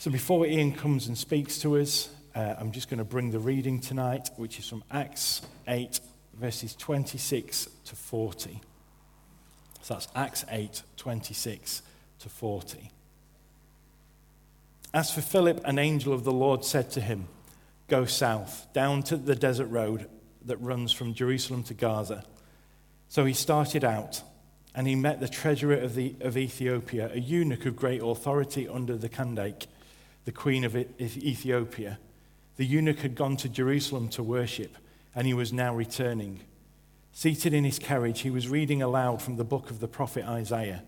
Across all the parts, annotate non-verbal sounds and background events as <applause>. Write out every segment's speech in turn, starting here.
So before Ian comes and speaks to us, uh, I'm just going to bring the reading tonight, which is from Acts 8, verses 26 to 40. So that's Acts 8, 26 to 40. As for Philip, an angel of the Lord said to him, Go south, down to the desert road that runs from Jerusalem to Gaza. So he started out, and he met the treasurer of, the, of Ethiopia, a eunuch of great authority under the Kandake, the queen of Ethiopia. The eunuch had gone to Jerusalem to worship, and he was now returning. Seated in his carriage, he was reading aloud from the book of the prophet Isaiah.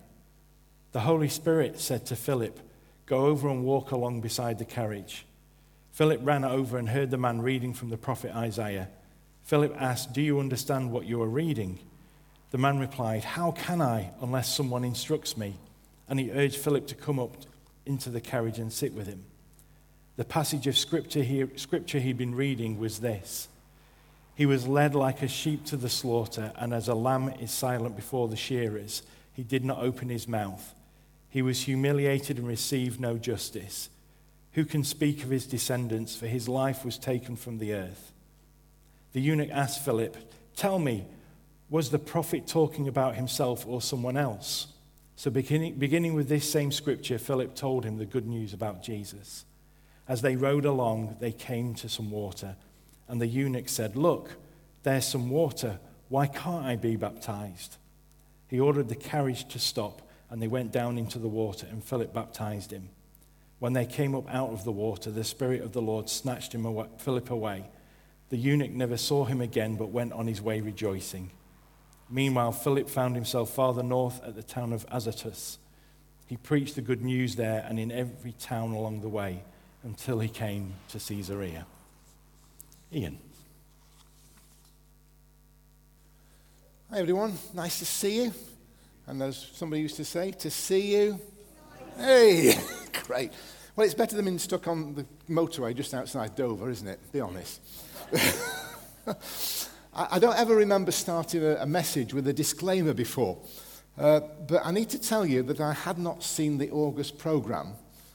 The Holy Spirit said to Philip, Go over and walk along beside the carriage. Philip ran over and heard the man reading from the prophet Isaiah. Philip asked, Do you understand what you are reading? The man replied, How can I unless someone instructs me? And he urged Philip to come up into the carriage and sit with him. The passage of scripture, he, scripture he'd been reading was this He was led like a sheep to the slaughter, and as a lamb is silent before the shearers, he did not open his mouth. He was humiliated and received no justice. Who can speak of his descendants? For his life was taken from the earth. The eunuch asked Philip, Tell me, was the prophet talking about himself or someone else? So, beginning, beginning with this same scripture, Philip told him the good news about Jesus. As they rode along, they came to some water. And the eunuch said, Look, there's some water. Why can't I be baptized? He ordered the carriage to stop, and they went down into the water, and Philip baptized him. When they came up out of the water, the Spirit of the Lord snatched him away, Philip away. The eunuch never saw him again, but went on his way rejoicing. Meanwhile, Philip found himself farther north at the town of Azotus. He preached the good news there and in every town along the way until he came to Caesarea. Ian. Hi, everyone. Nice to see you. And as somebody used to say, to see you. Hey, <laughs> great. Well, it's better than being stuck on the motorway just outside Dover, isn't it? Be honest. <laughs> I don't ever remember starting a, message with a disclaimer before. Uh, but I need to tell you that I had not seen the August programme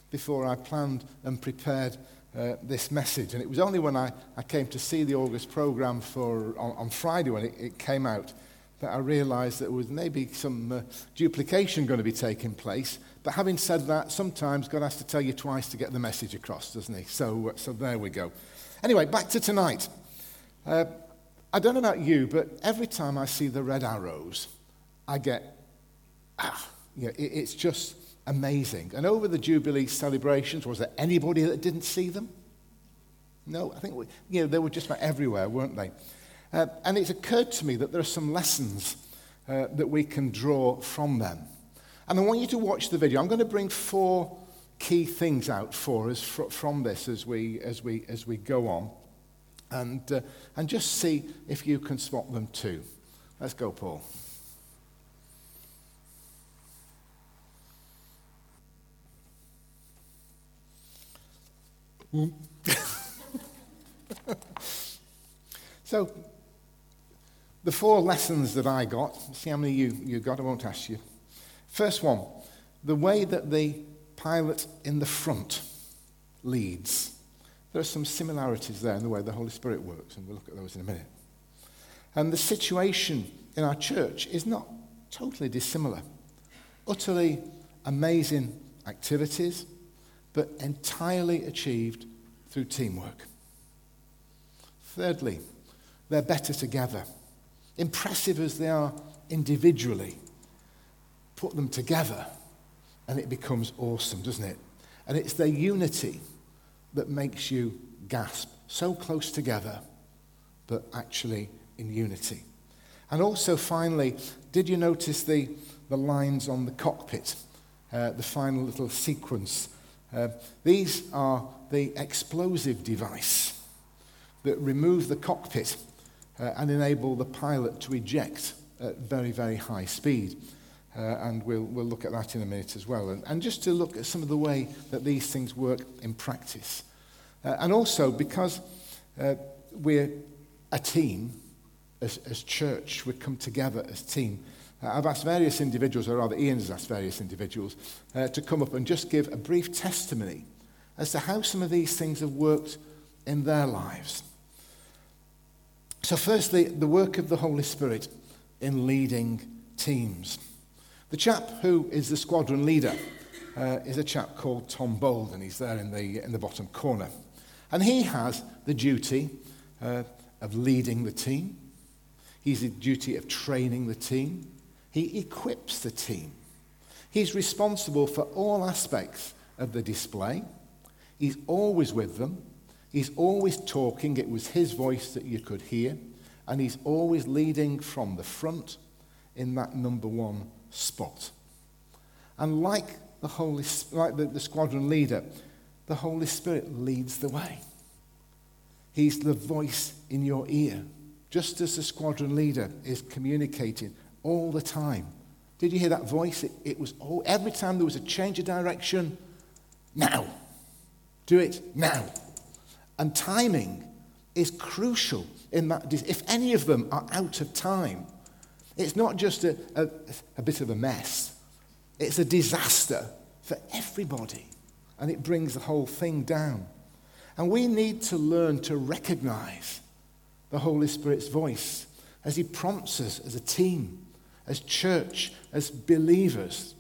before I planned and prepared uh, this message. And it was only when I, I came to see the August programme for, on, on Friday when it, it came out that I realised that there was maybe some uh, duplication going to be taking place. But having said that, sometimes God has to tell you twice to get the message across, doesn't he? So, uh, so there we go. Anyway, back to tonight. Uh, I don't know about you, but every time I see the red arrows, I get, ah, you know, it, it's just amazing. And over the Jubilee celebrations, was there anybody that didn't see them? No, I think we, you know, they were just about everywhere, weren't they? Uh, and it's occurred to me that there are some lessons uh, that we can draw from them. And I want you to watch the video. I'm going to bring four key things out for us fr- from this as we, as, we, as we go on. And, uh, and just see if you can spot them too. Let's go, Paul. <laughs> so, the four lessons that I got, see how many you, you got, I won't ask you. First one, the way that the pilot in the front leads. There are some similarities there in the way the Holy Spirit works, and we'll look at those in a minute. And the situation in our church is not totally dissimilar. Utterly amazing activities, but entirely achieved through teamwork. Thirdly, they're better together. Impressive as they are individually, put them together and it becomes awesome, doesn't it? And it's their unity that makes you gasp. So close together, but actually in unity. And also, finally, did you notice the, the lines on the cockpit? Uh, the final little sequence uh, these are the explosive device that remove the cockpit uh, and enable the pilot to eject at very, very high speed. Uh, and we'll, we'll look at that in a minute as well. And, and just to look at some of the way that these things work in practice. Uh, and also because uh, we're a team, as, as church, we come together as team. Uh, I've asked various individuals, or rather Ian has asked various individuals, uh, to come up and just give a brief testimony as to how some of these things have worked in their lives. So, firstly, the work of the Holy Spirit in leading teams. The chap who is the squadron leader uh, is a chap called Tom Bould, and he's there in the, in the bottom corner. And he has the duty uh, of leading the team, he's the duty of training the team, he equips the team. He's responsible for all aspects of the display. He's always with them. He's always talking. It was his voice that you could hear. And he's always leading from the front in that number one spot. And like the Holy like the, the squadron leader, the Holy Spirit leads the way. He's the voice in your ear, just as the squadron leader is communicating all the time. Did you hear that voice? It, it was all, every time there was a change of direction, now. Do it now. And timing is crucial in that. If any of them are out of time, it's not just a, a, a bit of a mess, it's a disaster for everybody. And it brings the whole thing down. And we need to learn to recognize the Holy Spirit's voice as He prompts us as a team, as church, as believers,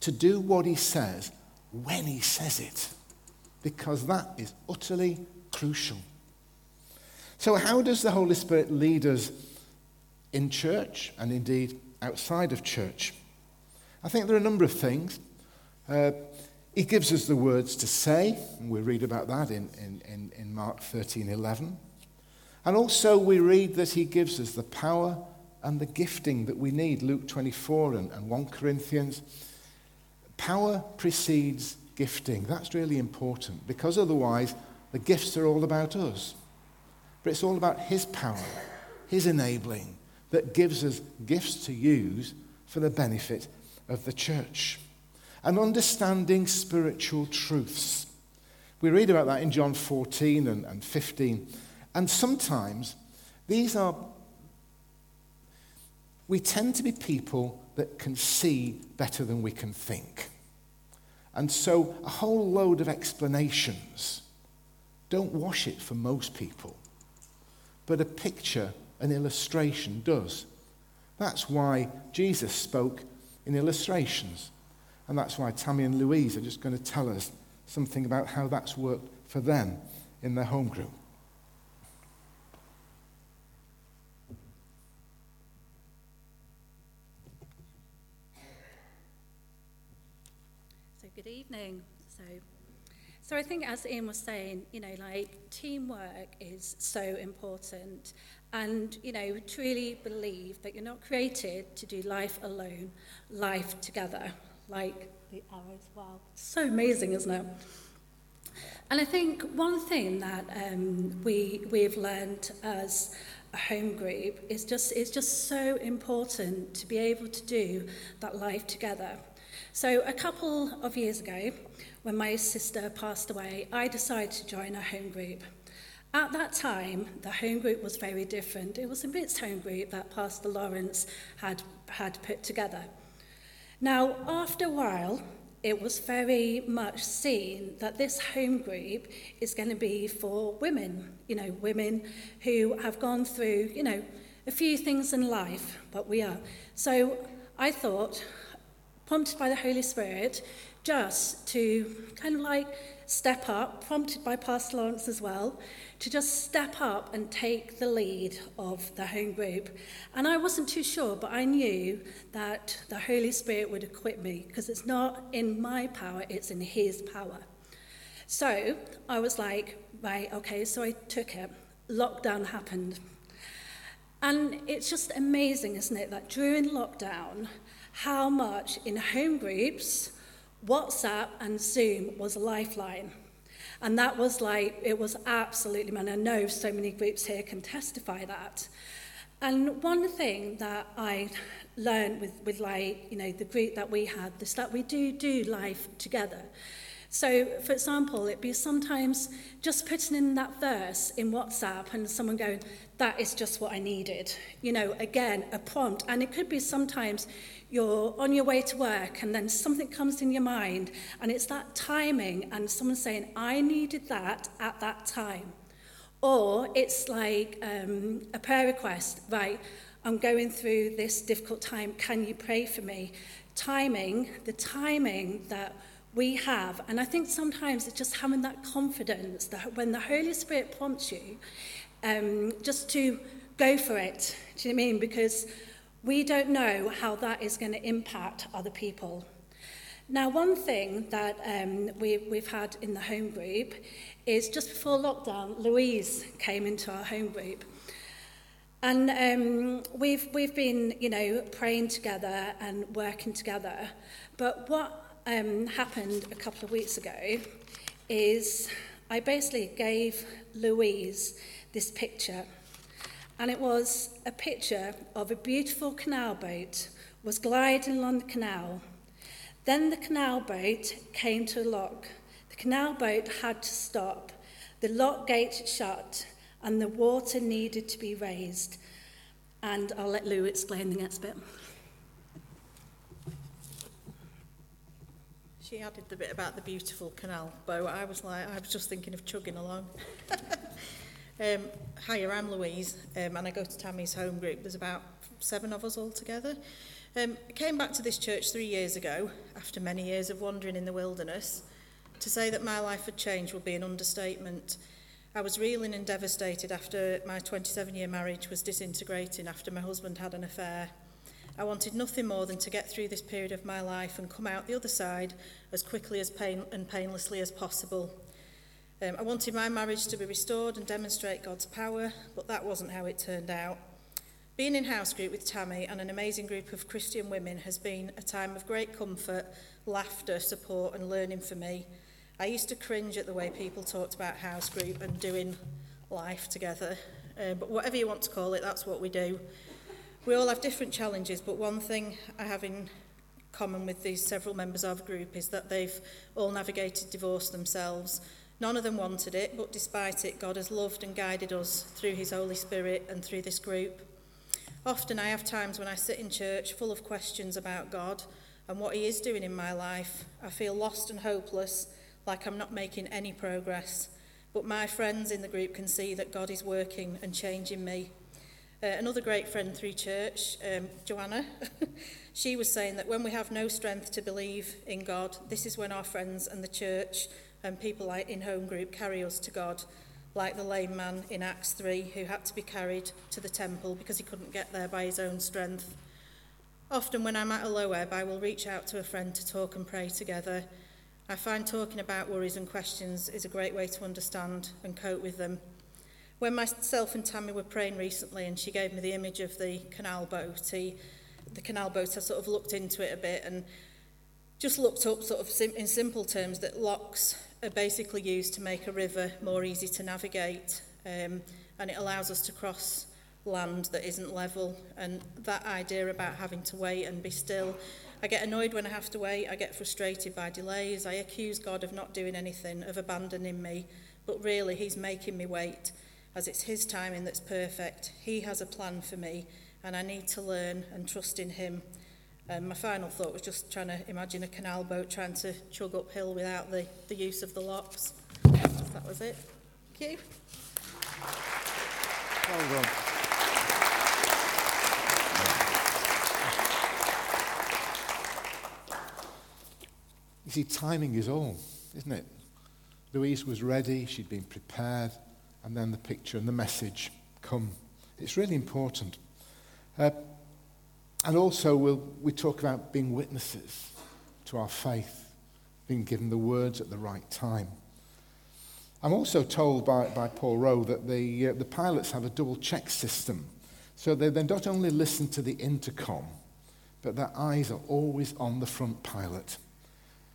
to do what He says when He says it, because that is utterly crucial. So, how does the Holy Spirit lead us in church and indeed outside of church? I think there are a number of things. Uh, he gives us the words to say, and we read about that in, in, in, Mark 13 11. And also, we read that he gives us the power and the gifting that we need, Luke 24 and, and 1 Corinthians. Power precedes gifting. That's really important because otherwise, the gifts are all about us. But it's all about his power, his enabling, that gives us gifts to use for the benefit of the church and understanding spiritual truths. We read about that in John 14 and, and 15. And sometimes these are, we tend to be people that can see better than we can think. And so a whole load of explanations don't wash it for most people. But a picture, an illustration does. That's why Jesus spoke in illustrations. And that's why Tammy and Louise are just going to tell us something about how that's worked for them in their home group. So, good evening. So, so I think as Ian was saying, you know, like teamwork is so important. And, you know, truly believe that you're not created to do life alone, life together like the arrows. Wow, so amazing, isn't it? And I think one thing that um, we we've learned as a home group is just it's just so important to be able to do that life together. So a couple of years ago, when my sister passed away, I decided to join a home group. At that time, the home group was very different. It was a mixed home group that Pastor Lawrence had, had put together. Now, after a while, it was very much seen that this home group is going to be for women, you know, women who have gone through, you know, a few things in life, but we are. So I thought, prompted by the Holy Spirit, just to kind of like step up, prompted by Pastor Lawrence as well, to just step up and take the lead of the home group. And I wasn't too sure, but I knew that the Holy Spirit would equip me because it's not in my power, it's in His power. So I was like, right, okay, so I took it. Lockdown happened. And it's just amazing, isn't it, that during lockdown, how much in home groups, WhatsApp and Zoom was a lifeline. And that was like, it was absolutely, man, I know so many groups here can testify that. And one thing that I learned with, with like, you know, the group that we had is that we do do life together. So, for example, it'd be sometimes just putting in that verse in WhatsApp and someone going, that is just what I needed. You know, again, a prompt. And it could be sometimes you're on your way to work and then something comes in your mind and it's that timing and someone saying, I needed that at that time. Or it's like um, a prayer request, right, I'm going through this difficult time, can you pray for me? Timing, the timing that we have, and I think sometimes it's just having that confidence that when the Holy Spirit prompts you, um, just to go for it. Do you know what I mean? Because we don't know how that is going to impact other people. Now, one thing that um, we, we've had in the home group is just before lockdown, Louise came into our home group. And um, we've, we've been, you know, praying together and working together. But what um, happened a couple of weeks ago is I basically gave Louise this picture. And it was a picture of a beautiful canal boat was gliding along the canal. Then the canal boat came to a lock. The canal boat had to stop. The lock gate shut and the water needed to be raised. And I'll let Lou explain the next bit. She added the bit about the beautiful canal boat. I was like, I was just thinking of chugging along. <laughs> um, I'm Louise, um, and I go to Tammy's home group. There's about seven of us all together. Um, I came back to this church three years ago, after many years of wandering in the wilderness. To say that my life had changed would be an understatement. I was reeling and devastated after my 27 year marriage was disintegrating after my husband had an affair. I wanted nothing more than to get through this period of my life and come out the other side as quickly as pain and painlessly as possible. Um, I wanted my marriage to be restored and demonstrate God's power, but that wasn't how it turned out. Being in house group with Tammy and an amazing group of Christian women has been a time of great comfort, laughter, support, and learning for me. I used to cringe at the way people talked about house group and doing life together, uh, but whatever you want to call it, that's what we do. We all have different challenges, but one thing I have in common with these several members of the group is that they've all navigated divorce themselves None of them wanted it, but despite it, God has loved and guided us through His Holy Spirit and through this group. Often I have times when I sit in church full of questions about God and what He is doing in my life. I feel lost and hopeless, like I'm not making any progress. But my friends in the group can see that God is working and changing me. Uh, another great friend through church, um, Joanna, <laughs> she was saying that when we have no strength to believe in God, this is when our friends and the church and people like in home group carry us to God, like the lame man in Acts 3 who had to be carried to the temple because he couldn't get there by his own strength. Often when I'm at a low ebb, I will reach out to a friend to talk and pray together. I find talking about worries and questions is a great way to understand and cope with them. When myself and Tammy were praying recently and she gave me the image of the canal boat, he, the canal boat, I sort of looked into it a bit and Just looked up sort of sim in simple terms that locks are basically used to make a river more easy to navigate um, and it allows us to cross land that isn't level. And that idea about having to wait and be still I get annoyed when I have to wait. I get frustrated by delays. I accuse God of not doing anything of abandoning me. But really he's making me wait as it's his timing that's perfect. He has a plan for me and I need to learn and trust in him. Um, my final thought was just trying to imagine a canal boat trying to chug uphill without the, the use of the locks. That was it. Thank you. Well done. You see, timing is all, isn't it? Louise was ready, she'd been prepared, and then the picture and the message come. It's really important. Uh, and also, we'll, we talk about being witnesses to our faith, being given the words at the right time. I'm also told by, by Paul Rowe that the, uh, the pilots have a double check system. So they, they not only listen to the intercom, but their eyes are always on the front pilot.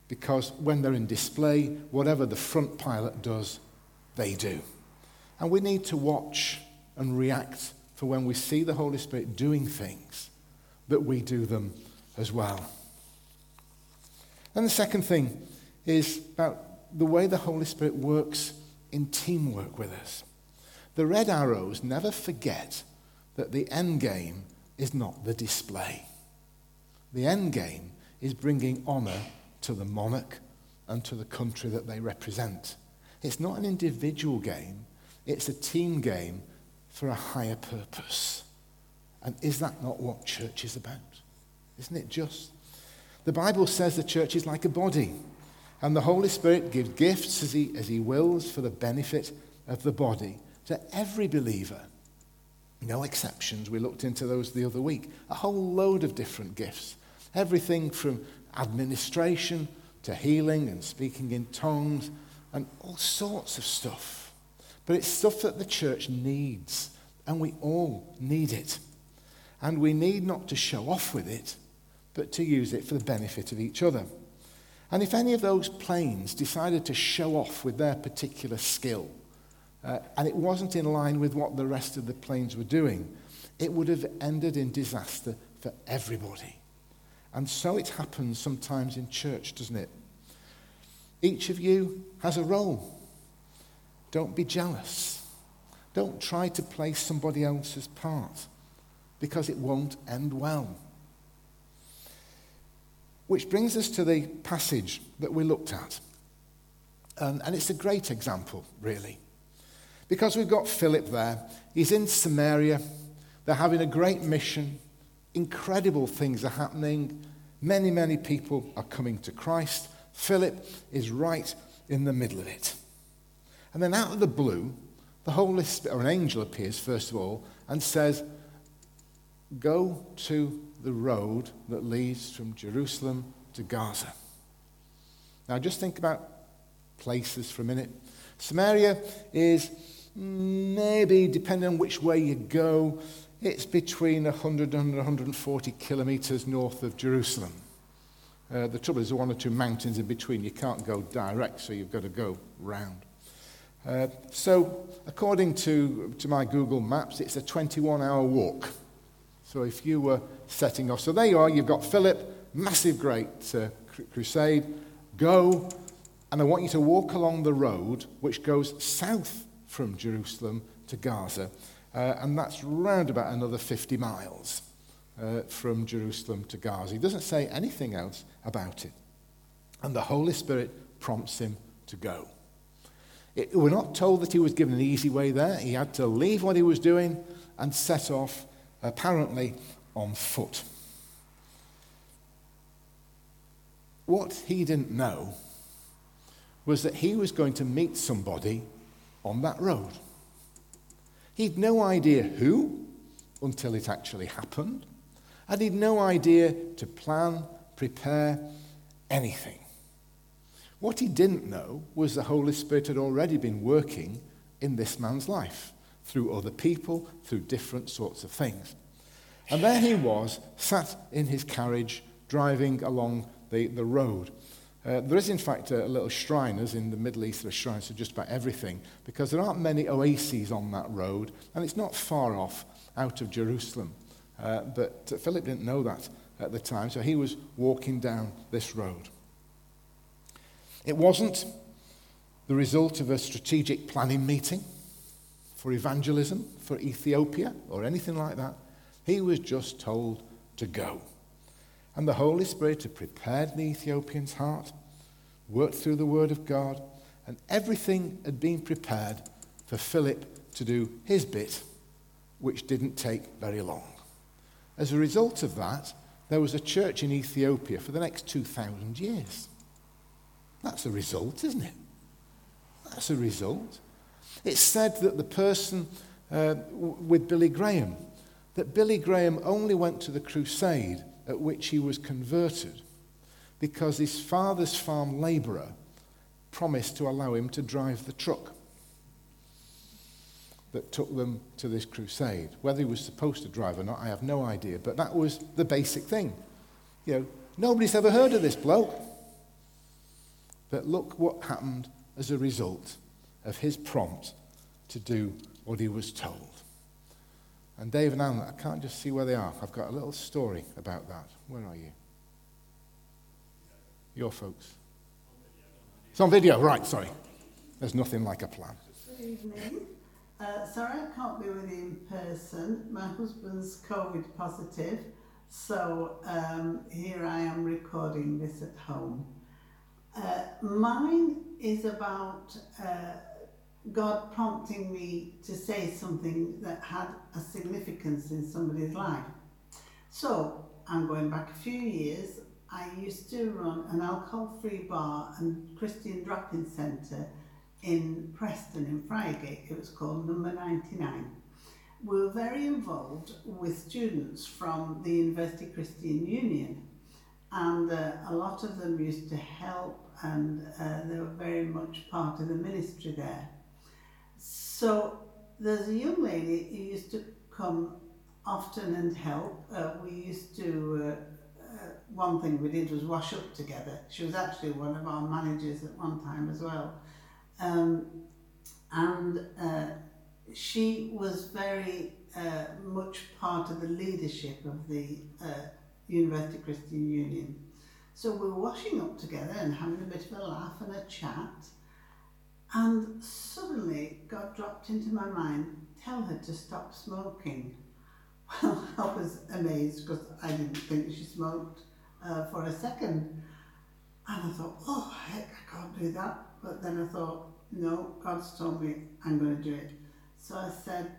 Because when they're in display, whatever the front pilot does, they do. And we need to watch and react for when we see the Holy Spirit doing things, that we do them as well. And the second thing is about the way the Holy Spirit works in teamwork with us. The red arrows never forget that the end game is not the display. The end game is bringing honour to the monarch and to the country that they represent. It's not an individual game, it's a team game for a higher purpose. And is that not what church is about? Isn't it just? The Bible says the church is like a body, and the Holy Spirit gives gifts as he, as he wills for the benefit of the body to every believer. No exceptions. We looked into those the other week. A whole load of different gifts. Everything from administration to healing and speaking in tongues and all sorts of stuff. But it's stuff that the church needs, and we all need it. And we need not to show off with it, but to use it for the benefit of each other. And if any of those planes decided to show off with their particular skill, uh, and it wasn't in line with what the rest of the planes were doing, it would have ended in disaster for everybody. And so it happens sometimes in church, doesn't it? Each of you has a role. Don't be jealous. Don't try to play somebody else's part because it won't end well. Which brings us to the passage that we looked at. And, and it's a great example, really. Because we've got Philip there. He's in Samaria. They're having a great mission. Incredible things are happening. Many, many people are coming to Christ. Philip is right in the middle of it. And then out of the blue, the Holy Spirit, or an angel appears, first of all, and says, Go to the road that leads from Jerusalem to Gaza. Now, just think about places for a minute. Samaria is maybe, depending on which way you go, it's between 100 and 140 kilometers north of Jerusalem. Uh, the trouble is, there are one or two mountains in between. You can't go direct, so you've got to go round. Uh, so, according to, to my Google Maps, it's a 21 hour walk. So if you were setting off, so there you are, you've got Philip, massive, great uh, crusade, go, and I want you to walk along the road which goes south from Jerusalem to Gaza, uh, and that's round about another 50 miles uh, from Jerusalem to Gaza. He doesn't say anything else about it. And the Holy Spirit prompts him to go. It, we're not told that he was given an easy way there. He had to leave what he was doing and set off apparently on foot. What he didn't know was that he was going to meet somebody on that road. He'd no idea who until it actually happened, and he'd no idea to plan, prepare anything. What he didn't know was the Holy Spirit had already been working in this man's life through other people, through different sorts of things. And there he was, sat in his carriage, driving along the, the road. Uh, there is, in fact, a, little shrine, as in the Middle East, there are shrines to just about everything, because there aren't many oases on that road, and it's not far off out of Jerusalem. Uh, but Philip didn't know that at the time, so he was walking down this road. It wasn't the result of a strategic planning meeting for evangelism for Ethiopia or anything like that. He was just told to go. And the Holy Spirit had prepared the Ethiopian's heart, worked through the Word of God, and everything had been prepared for Philip to do his bit, which didn't take very long. As a result of that, there was a church in Ethiopia for the next 2,000 years. That's a result, isn't it? That's a result. It's said that the person uh, with Billy Graham, that Billy Graham only went to the crusade at which he was converted because his father's farm labourer promised to allow him to drive the truck that took them to this crusade. Whether he was supposed to drive or not, I have no idea, but that was the basic thing. You know, nobody's ever heard of this bloke. But look what happened as a result of his prompt to do what he was told. And Dave and Anna, I can't just see where they are. I've got a little story about that. Where are you? Your folks. It's on video, right, sorry. There's nothing like a plan. Good evening. Uh, sorry I can't be with you in person. My husband's COVID positive, so um, here I am recording this at home. Uh, mine is about uh, God prompting me to say something that had a significance in somebody's life. So I'm going back a few years. I used to run an alcohol-free bar and Christian drop-in centre in Preston in Friargate. It was called Number 99. We were very involved with students from the University Christian Union and uh, a lot of them used to help and uh, they were very much part of the ministry there. So there's a young lady who used to come often and help. Uh, we used to, uh, uh, one thing we did was wash up together. She was actually one of our managers at one time as well. Um, and uh, she was very uh, much part of the leadership of the uh, University Christian Union. So we were washing up together and having a bit of a laugh and a chat. And suddenly God dropped into my mind, tell her to stop smoking. <laughs> Well, I was amazed because I didn't think she smoked uh, for a second. And I thought, oh, heck, I can't do that. But then I thought, no, God's told me I'm going to do it. So I said,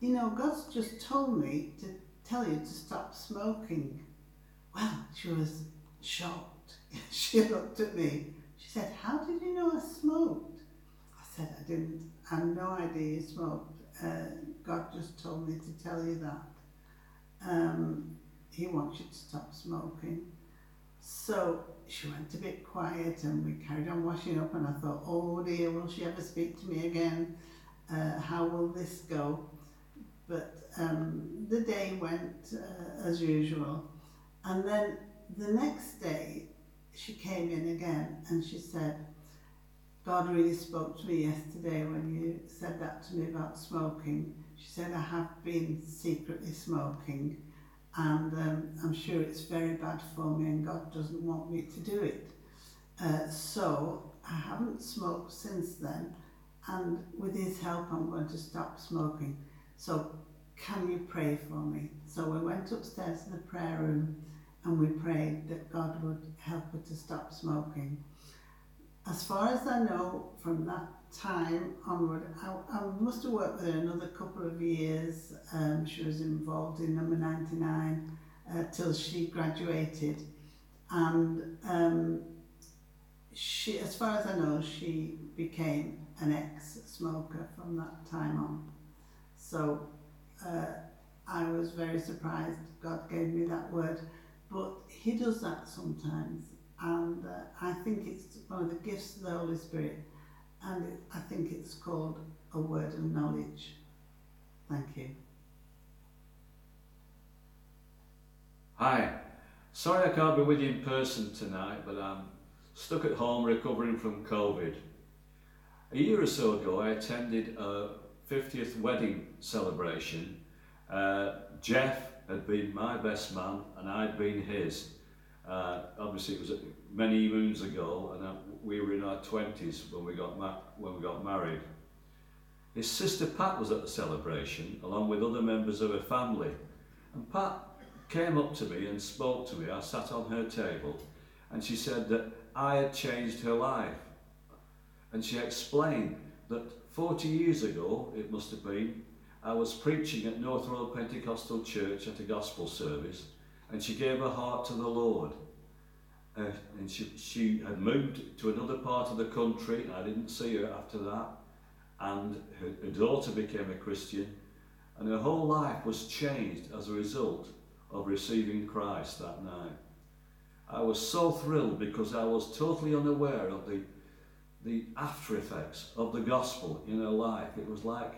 you know, God's just told me to tell you to stop smoking. Well, she was shocked. <laughs> she looked at me. She said, how did you know I smoked? Said, I didn't. I no idea you smoked. Uh, God just told me to tell you that. Um, he wants you to stop smoking. So she went a bit quiet and we carried on washing up and I thought, oh dear, will she ever speak to me again? Uh, how will this go? But um, the day went uh, as usual. And then the next day, she came in again and she said, God really spoke to me yesterday when you said that to me about smoking. She said, I have been secretly smoking and um, I'm sure it's very bad for me and God doesn't want me to do it. Uh, so I haven't smoked since then and with his help I'm going to stop smoking. So can you pray for me? So we went upstairs to the prayer room and we prayed that God would help her to stop smoking. As far as I know, from that time onward, I, I must have worked with her another couple of years. Um, she was involved in number 99 uh, till she graduated. And um, she, as far as I know, she became an ex-smoker from that time on. So uh, I was very surprised God gave me that word. But he does that sometimes. And uh, I think it's one of the gifts of the Holy Spirit. And it, I think it's called a word of knowledge. Thank you. Hi. Sorry I can't be with you in person tonight, but I'm stuck at home recovering from COVID. A year or so ago, I attended a 50th wedding celebration. Uh, Jeff had been my best man and I'd been his. Uh, obviously, it was many moons ago, and we were in our twenties when we got when we got married. His sister Pat was at the celebration, along with other members of her family, and Pat came up to me and spoke to me. I sat on her table, and she said that I had changed her life, and she explained that 40 years ago, it must have been, I was preaching at North Road Pentecostal Church at a gospel service, and she gave her heart to the Lord. Uh, and she, she had moved to another part of the country. I didn't see her after that. And her, her daughter became a Christian. And her whole life was changed as a result of receiving Christ that night. I was so thrilled because I was totally unaware of the, the after effects of the gospel in her life. It was like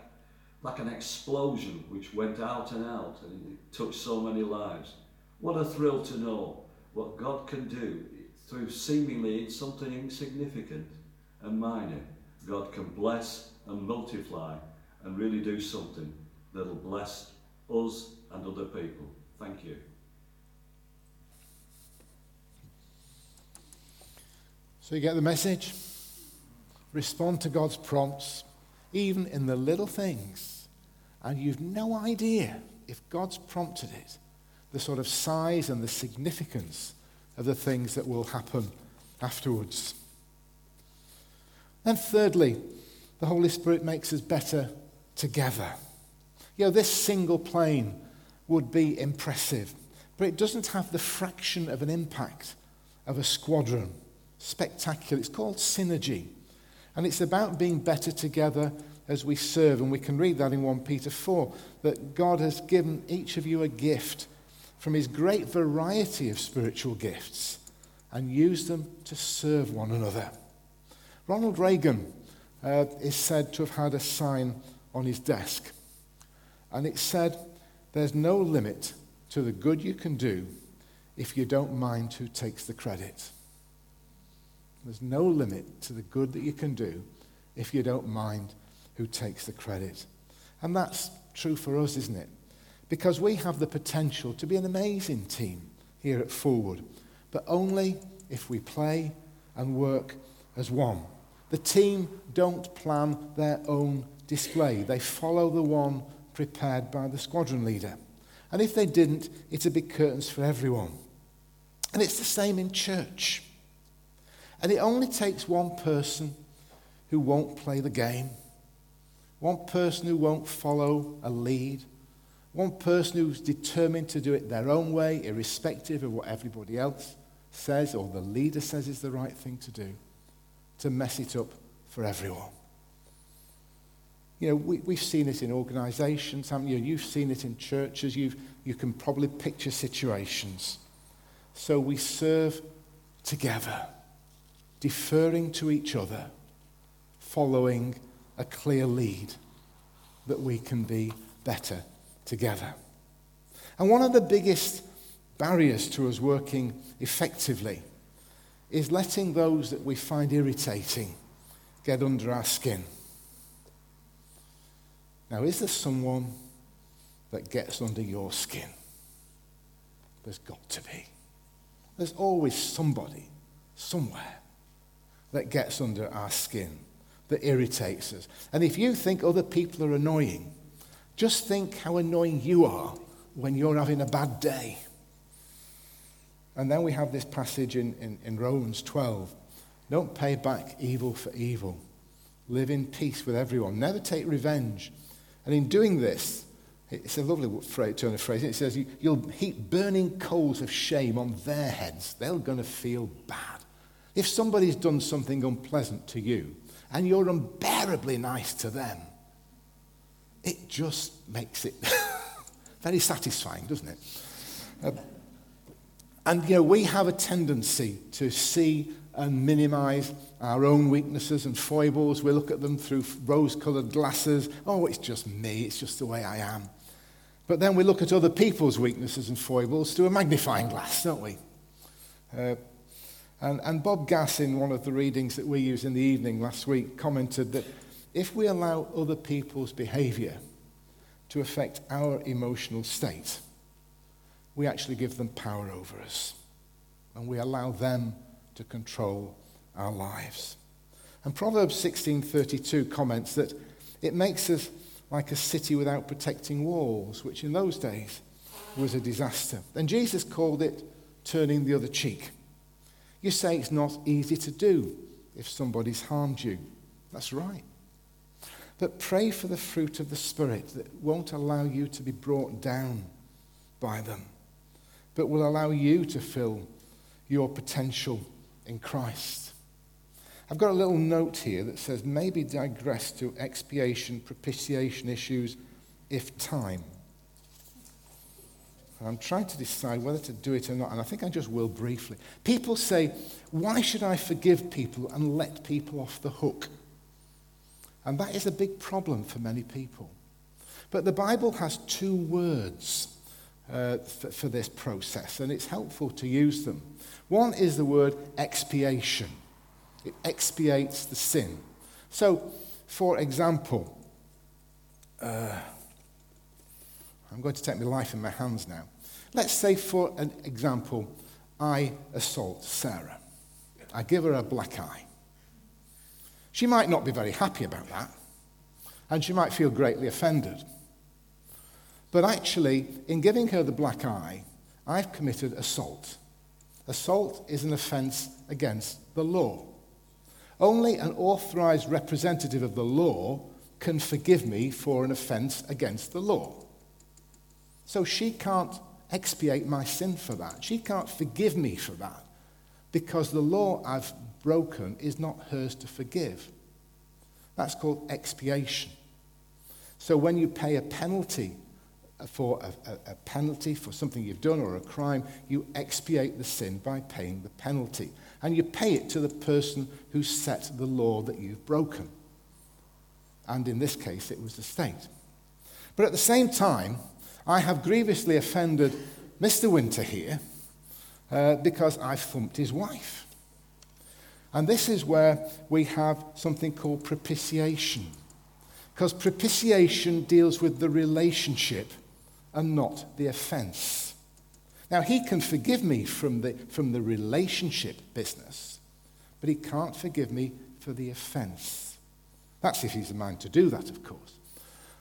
like an explosion which went out and out and it touched so many lives. What a thrill to know what God can do through seemingly something insignificant and minor. God can bless and multiply and really do something that'll bless us and other people. Thank you. So you get the message? respond to God's prompts, even in the little things, and you've no idea if God's prompted it, the sort of size and the significance of the things that will happen afterwards. And thirdly, the Holy Spirit makes us better together. You know, this single plane would be impressive, but it doesn't have the fraction of an impact of a squadron. Spectacular. It's called synergy. And it's about being better together as we serve. And we can read that in 1 Peter 4 that God has given each of you a gift from his great variety of spiritual gifts and use them to serve one another. Ronald Reagan uh, is said to have had a sign on his desk, and it said, There's no limit to the good you can do if you don't mind who takes the credit. There's no limit to the good that you can do if you don't mind who takes the credit. And that's true for us, isn't it? Because we have the potential to be an amazing team here at Forward, but only if we play and work as one. The team don't plan their own display, they follow the one prepared by the squadron leader. And if they didn't, it'd be curtains for everyone. And it's the same in church. And it only takes one person who won't play the game, one person who won't follow a lead, one person who's determined to do it their own way, irrespective of what everybody else says or the leader says is the right thing to do, to mess it up for everyone. You know, we, we've seen it in organizations, haven't you? You've seen it in churches. You've, you can probably picture situations. So we serve together, deferring to each other, following a clear lead that we can be better together. And one of the biggest barriers to us working effectively is letting those that we find irritating get under our skin. Now, is there someone that gets under your skin? There's got to be. There's always somebody, somewhere, that gets under our skin, that irritates us. And if you think other people are annoying, just think how annoying you are when you're having a bad day. And then we have this passage in, in, in Romans 12 don't pay back evil for evil. Live in peace with everyone. Never take revenge. And in doing this, it's a lovely phrase, turn of phrase. It says, You'll heap burning coals of shame on their heads. They're going to feel bad. If somebody's done something unpleasant to you and you're unbearably nice to them, it just makes it <laughs> very satisfying, doesn't it? Uh, and, you know, we have a tendency to see and minimize our own weaknesses and foibles. We look at them through rose colored glasses. Oh, it's just me, it's just the way I am. But then we look at other people's weaknesses and foibles through a magnifying glass, don't we? Uh, and, and Bob Gass, in one of the readings that we used in the evening last week, commented that if we allow other people's behavior to affect our emotional state, we actually give them power over us. And we allow them to control our lives. And Proverbs 16:32 comments that it makes us like a city without protecting walls, which in those days was a disaster. And Jesus called it turning the other cheek. You say it's not easy to do if somebody's harmed you. That's right. But pray for the fruit of the Spirit that won't allow you to be brought down by them, but will allow you to fill your potential in Christ. I've got a little note here that says maybe digress to expiation, propitiation issues if time. And I'm trying to decide whether to do it or not, and I think I just will briefly. People say, Why should I forgive people and let people off the hook? And that is a big problem for many people. But the Bible has two words uh, for, for this process, and it's helpful to use them. One is the word expiation. It expiates the sin. So, for example, uh, I'm going to take my life in my hands now. Let's say, for an example, I assault Sarah. I give her a black eye. She might not be very happy about that, and she might feel greatly offended. But actually, in giving her the black eye, I've committed assault. Assault is an offence against the law. Only an authorised representative of the law can forgive me for an offence against the law. So she can't expiate my sin for that. She can't forgive me for that because the law I've broken is not hers to forgive. That's called expiation. So when you pay a penalty for a, a, a, penalty for something you've done or a crime, you expiate the sin by paying the penalty. And you pay it to the person who set the law that you've broken. And in this case, it was the state. But at the same time, I have grievously offended Mr. Winter here uh, because I've thumped his wife. And this is where we have something called propitiation. Because propitiation deals with the relationship and not the offense. Now, he can forgive me from the, from the relationship business, but he can't forgive me for the offense. That's if he's a man to do that, of course.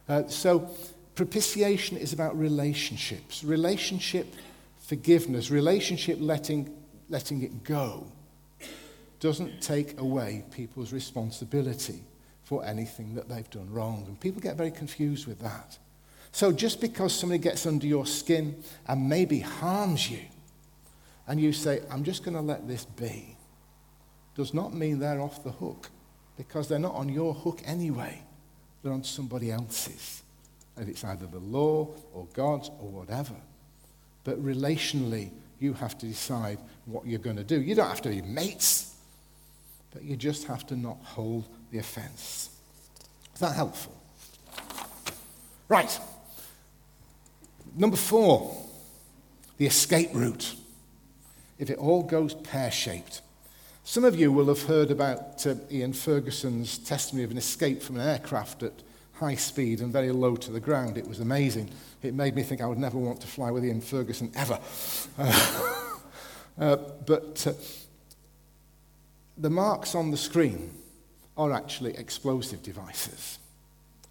Uh, so, propitiation is about relationships, relationship forgiveness, relationship letting, letting it go doesn't take away people's responsibility for anything that they've done wrong. And people get very confused with that. So just because somebody gets under your skin and maybe harms you, and you say, I'm just going to let this be, does not mean they're off the hook because they're not on your hook anyway. They're on somebody else's. And it's either the law or God's or whatever. But relationally, you have to decide what you're going to do. You don't have to be mates, but you just have to not hold the offense. Is that helpful? Right. Number four, the escape route. If it all goes pear shaped. Some of you will have heard about uh, Ian Ferguson's testimony of an escape from an aircraft at high speed and very low to the ground. It was amazing. It made me think I would never want to fly with Ian Ferguson ever. Uh, <laughs> uh, but uh, the marks on the screen are actually explosive devices.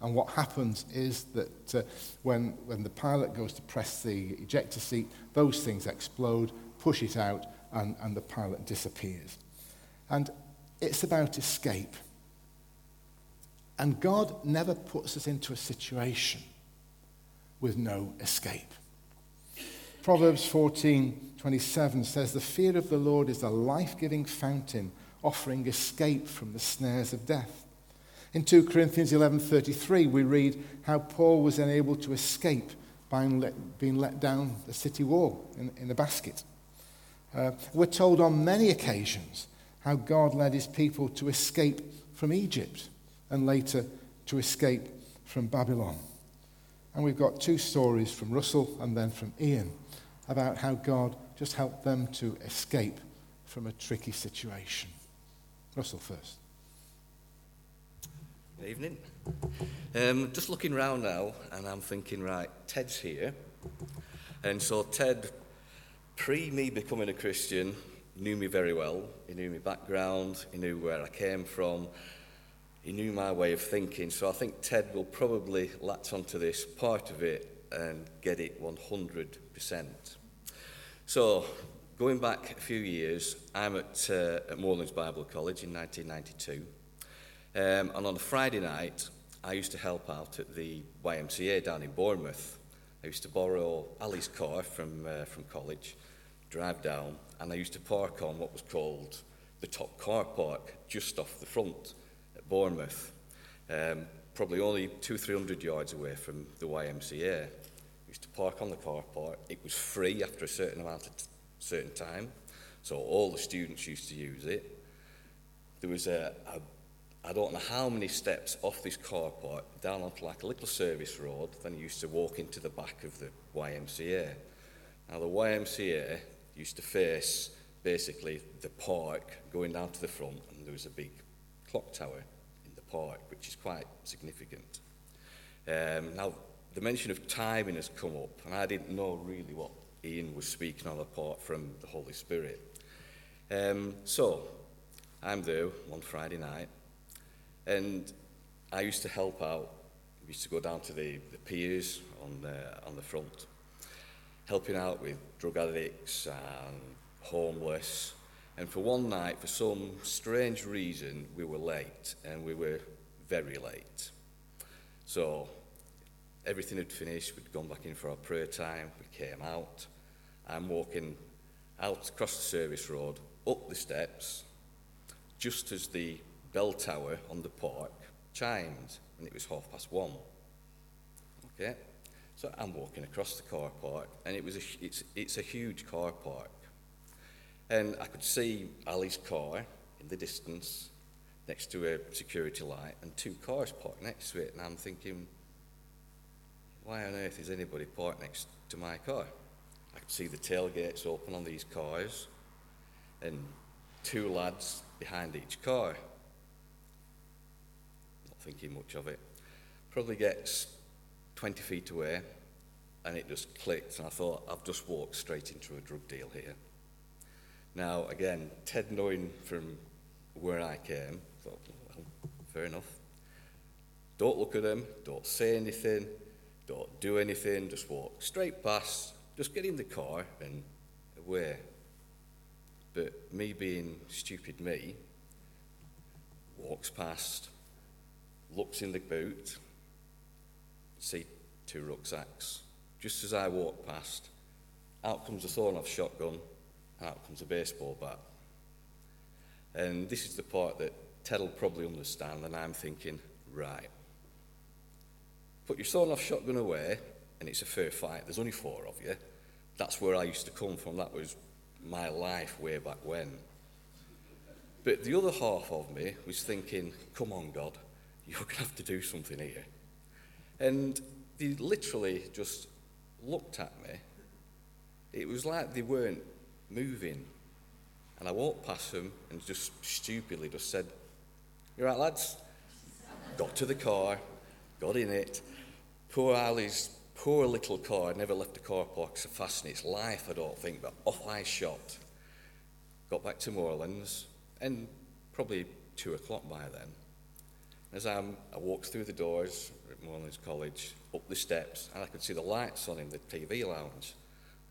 And what happens is that uh, when, when the pilot goes to press the ejector seat, those things explode, push it out, and, and the pilot disappears. And it's about escape. And God never puts us into a situation with no escape. Proverbs 14:27 says, The fear of the Lord is a life giving fountain, offering escape from the snares of death. In 2 Corinthians 11:33 we read how Paul was unable to escape by being let down the city wall in, in a basket. Uh, we're told on many occasions how God led his people to escape from Egypt and later to escape from Babylon. And we've got two stories from Russell and then from Ian about how God just helped them to escape from a tricky situation. Russell first. Good evening. Um, just looking round now, and I'm thinking, right, Ted's here. And so Ted, pre me becoming a Christian, knew me very well. He knew my background, he knew where I came from, he knew my way of thinking. So I think Ted will probably latch onto this part of it and get it 100%. So, going back a few years, I'm at, uh, at Moorlands Bible College in 1992. Um, and on a Friday night, I used to help out at the YMCA down in Bournemouth. I used to borrow Ali's car from, uh, from college, drive down, and I used to park on what was called the top car park just off the front at Bournemouth, um, probably only two, three hundred yards away from the YMCA. I used to park on the car park. It was free after a certain amount of t- certain time, so all the students used to use it. There was a, a I don't know how many steps off this car park down onto like a little service road, then you used to walk into the back of the YMCA. Now the YMCA used to face basically the park going down to the front and there was a big clock tower in the park which is quite significant. Um, now the mention of timing has come up and I didn't know really what Ian was speaking on apart from the Holy Spirit. Um, so I'm there one Friday night And I used to help out. We used to go down to the, the piers on the, on the front, helping out with drug addicts and homeless. And for one night, for some strange reason, we were late, and we were very late. So everything had finished, we'd gone back in for our prayer time, we came out. I'm walking out across the service road, up the steps, just as the bell tower on the park chimed, and it was half past one. Okay, so I'm walking across the car park, and it was a, it's, it's a huge car park. And I could see Ali's car in the distance next to a security light and two cars parked next to it. And I'm thinking, why on earth is anybody parked next to my car? See the tailgates open on these cars and two lads behind each car. Not thinking much of it. Probably gets 20 feet away and it just clicked and I thought, I've just walked straight into a drug deal here. Now, again, Ted knowing from where I came, thought, well, fair enough. Don't look at them, don't say anything, don't do anything, just walk straight past, just get in the car and away. But me being stupid me, walks past, looks in the boot, see two rucksacks. Just as I walk past, out comes a thorn off shotgun, out comes a baseball bat. And this is the part that Ted will probably understand, and I'm thinking, right. Put your thorn off shotgun away, and it's a fair fight. There's only four of you. That's where I used to come from. That was my life way back when. But the other half of me was thinking, come on, God, you're going to have to do something here. And they literally just looked at me. It was like they weren't moving. And I walked past them and just stupidly just said, "You're right, lads? Got to the car, got in it. Poor Ali's poor little car never left the car park so fast its life, I don't think, but off I shot. Got back to Moorlands, and probably two o'clock by then. As I'm, I walked through the doors at Moorlands College, up the steps, and I could see the lights on in the TV lounge.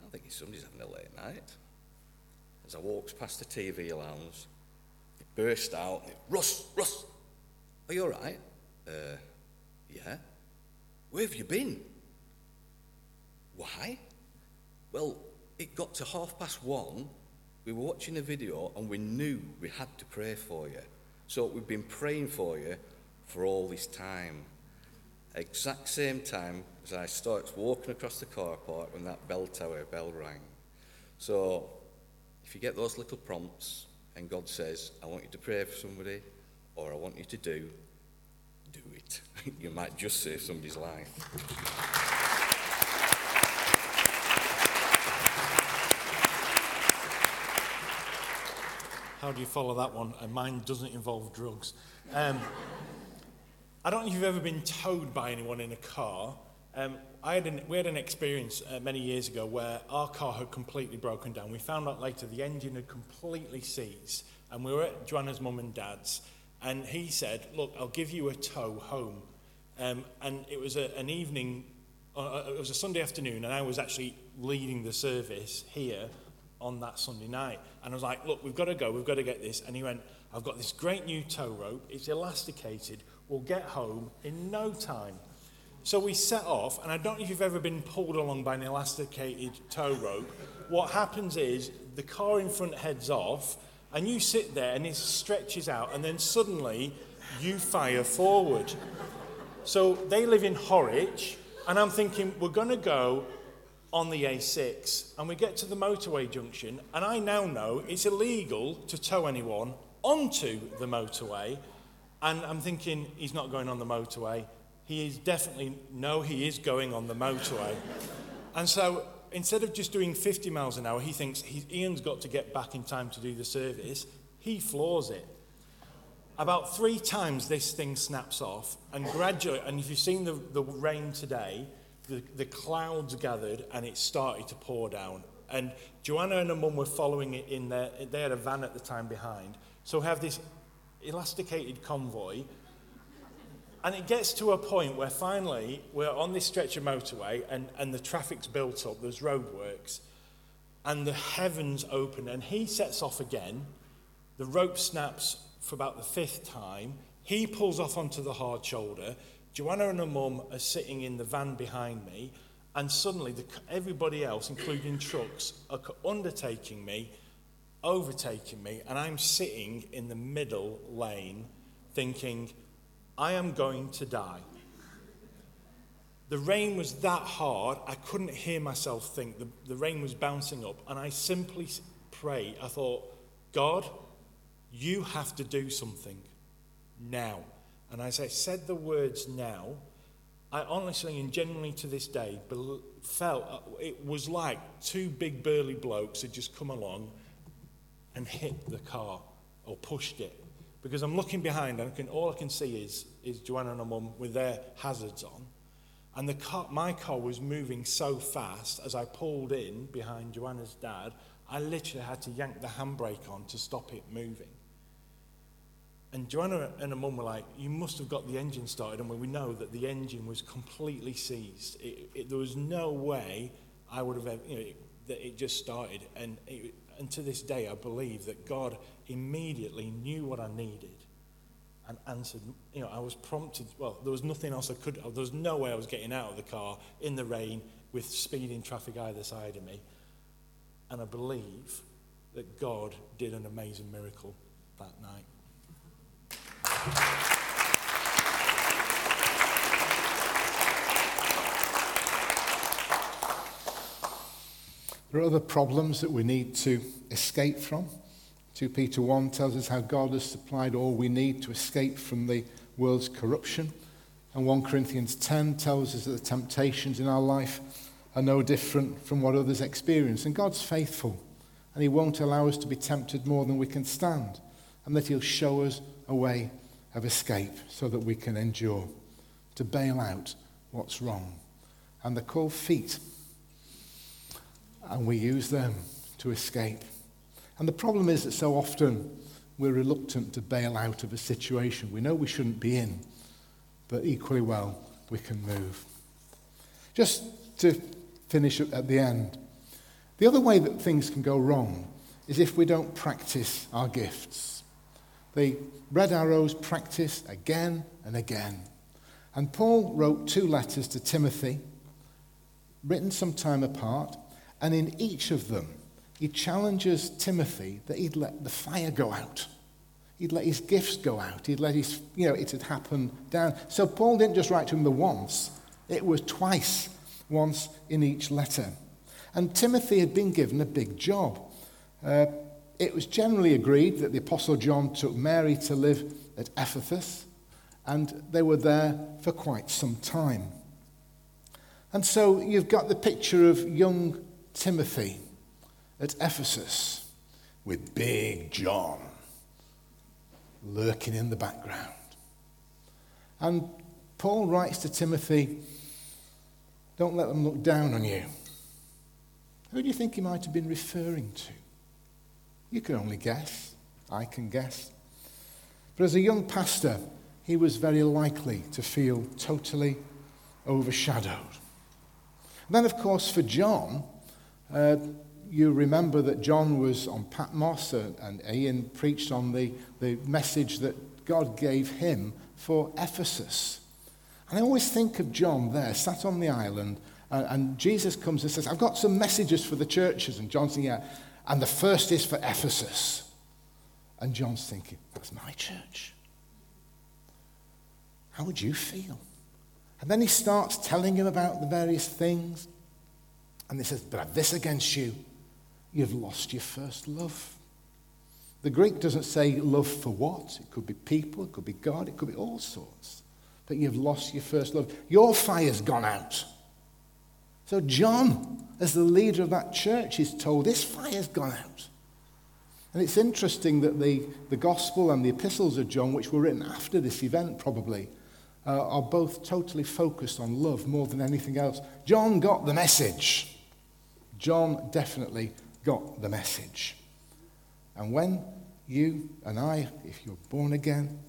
I'm thinking somebody's having a late night. As I walked past the TV lounge, it burst out, it, Russ, Russ, are you all right? Uh, yeah. Where have you been? Why? Well, it got to half past one. We were watching a video and we knew we had to pray for you. So we've been praying for you for all this time. Exact same time as I started walking across the car park when that bell tower bell rang. So if you get those little prompts and God says, I want you to pray for somebody or I want you to do, do it. <laughs> you might just save somebody's life. How do you follow that one? And mine doesn't involve drugs. Um, I don't know if you've ever been towed by anyone in a car. Um, I had an, we had an experience uh, many years ago where our car had completely broken down. We found out later the engine had completely seized, and we were at Joanna's mum and dad's, and he said, "Look, I'll give you a tow home." Um, and it was a, an evening, uh, uh it was a Sunday afternoon, and I was actually leading the service here on that Sunday night. And I was like, look, we've got to go, we've got to get this. And he went, I've got this great new tow rope, it's elasticated, we'll get home in no time. So we set off, and I don't know if you've ever been pulled along by an elasticated tow rope. What happens is the car in front heads off, and you sit there and it stretches out, and then suddenly you fire forward. So they live in Horwich, and I'm thinking, we're going to go on the A6 and we get to the motorway junction and I now know it's illegal to tow anyone onto the motorway and I'm thinking he's not going on the motorway. He is definitely, no, he is going on the motorway. <laughs> and so instead of just doing 50 miles an hour, he thinks he, Ian's got to get back in time to do the service. He floors it. About three times this thing snaps off, and gradually, and if you've seen the, the rain today, the, the clouds gathered and it started to pour down. And Joanna and her mum were following it in their, they had a van at the time behind. So we have this elasticated convoy. And it gets to a point where finally we're on this stretch of motorway and, and the traffic's built up, there's roadworks, and the heavens open, and he sets off again. The rope snaps for about the fifth time. He pulls off onto the hard shoulder. Joanna and her mum are sitting in the van behind me, and suddenly the, everybody else, including trucks, are undertaking me, overtaking me, and I'm sitting in the middle lane thinking, I am going to die. The rain was that hard, I couldn't hear myself think. The, the rain was bouncing up, and I simply prayed. I thought, God, you have to do something now. And as I said the words now, I honestly and genuinely to this day felt uh, it was like two big burly blokes had just come along and hit the car or pushed it. Because I'm looking behind and I can, all I can see is, is Joanna and her mum with their hazards on. And the car, my car was moving so fast as I pulled in behind Joanna's dad, I literally had to yank the handbrake on to stop it moving. And Joanna and her mum were like, You must have got the engine started. And we know that the engine was completely seized. It, it, there was no way I would have, you know, that it just started. And, and to this day, I believe that God immediately knew what I needed and answered. You know, I was prompted. Well, there was nothing else I could. There was no way I was getting out of the car in the rain with speeding traffic either side of me. And I believe that God did an amazing miracle that night. There are other problems that we need to escape from. 2 Peter 1 tells us how God has supplied all we need to escape from the world's corruption. And 1 Corinthians 10 tells us that the temptations in our life are no different from what others experience. And God's faithful, and He won't allow us to be tempted more than we can stand, and that He'll show us a way of escape so that we can endure, to bail out what's wrong. And they're called feet. And we use them to escape. And the problem is that so often we're reluctant to bail out of a situation we know we shouldn't be in, but equally well we can move. Just to finish at the end, the other way that things can go wrong is if we don't practice our gifts. The red arrows practice again and again. And Paul wrote two letters to Timothy, written some time apart, and in each of them, he challenges Timothy that he'd let the fire go out. He'd let his gifts go out. He'd let his, you know, it had happened down. So Paul didn't just write to him the once, it was twice, once in each letter. And Timothy had been given a big job. Uh, it was generally agreed that the Apostle John took Mary to live at Ephesus, and they were there for quite some time. And so you've got the picture of young Timothy at Ephesus with Big John lurking in the background. And Paul writes to Timothy, Don't let them look down on you. Who do you think he might have been referring to? You can only guess. I can guess. But as a young pastor, he was very likely to feel totally overshadowed. And then, of course, for John, uh, you remember that John was on Patmos and, and Ian preached on the, the message that God gave him for Ephesus. And I always think of John there, sat on the island, and, and Jesus comes and says, I've got some messages for the churches. And John's thinking, Yeah, and the first is for Ephesus. And John's thinking, that's my church. How would you feel? And then he starts telling him about the various things. And he says, But I've this against you. You've lost your first love. The Greek doesn't say love for what. It could be people, it could be God, it could be all sorts. But you've lost your first love. Your fire's gone out. So, John, as the leader of that church, is told this fire's gone out. And it's interesting that the, the gospel and the epistles of John, which were written after this event probably, uh, are both totally focused on love more than anything else. John got the message. John definitely got the message. And when you and I, if you're born again,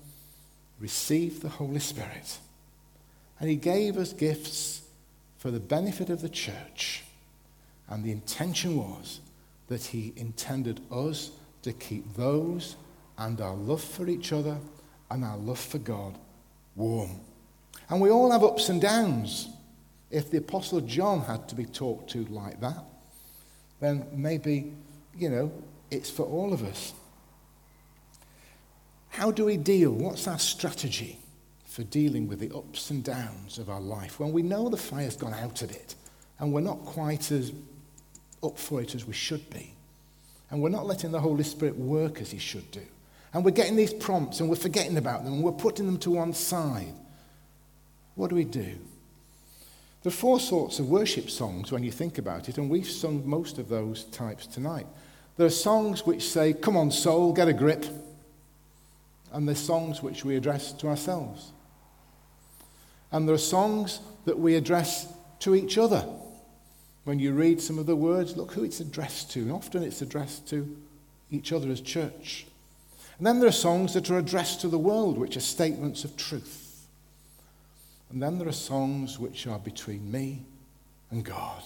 receive the Holy Spirit. And he gave us gifts for the benefit of the church. And the intention was that he intended us to keep those and our love for each other and our love for God warm. And we all have ups and downs. If the Apostle John had to be talked to like that, then maybe, you know, it's for all of us. How do we deal? What's our strategy for dealing with the ups and downs of our life when we know the fire's gone out of it and we're not quite as up for it as we should be? And we're not letting the Holy Spirit work as He should do. And we're getting these prompts and we're forgetting about them and we're putting them to one side. What do we do? There are four sorts of worship songs when you think about it, and we've sung most of those types tonight. There are songs which say, Come on, soul, get a grip. And there's songs which we address to ourselves. And there are songs that we address to each other. When you read some of the words, look who it's addressed to. And often it's addressed to each other as church. And then there are songs that are addressed to the world, which are statements of truth. And then there are songs which are between me and God.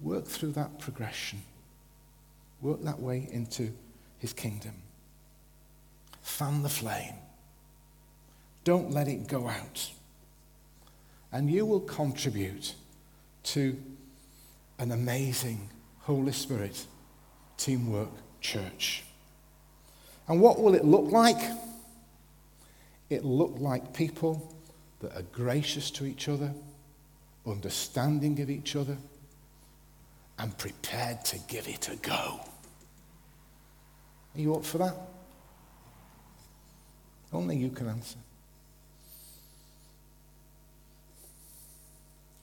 Work through that progression. Work that way into his kingdom. Fan the flame. Don't let it go out. And you will contribute to an amazing Holy Spirit teamwork church. And what will it look like? It'll look like people that are gracious to each other, understanding of each other, and prepared to give it a go. Are you up for that? Only you can answer.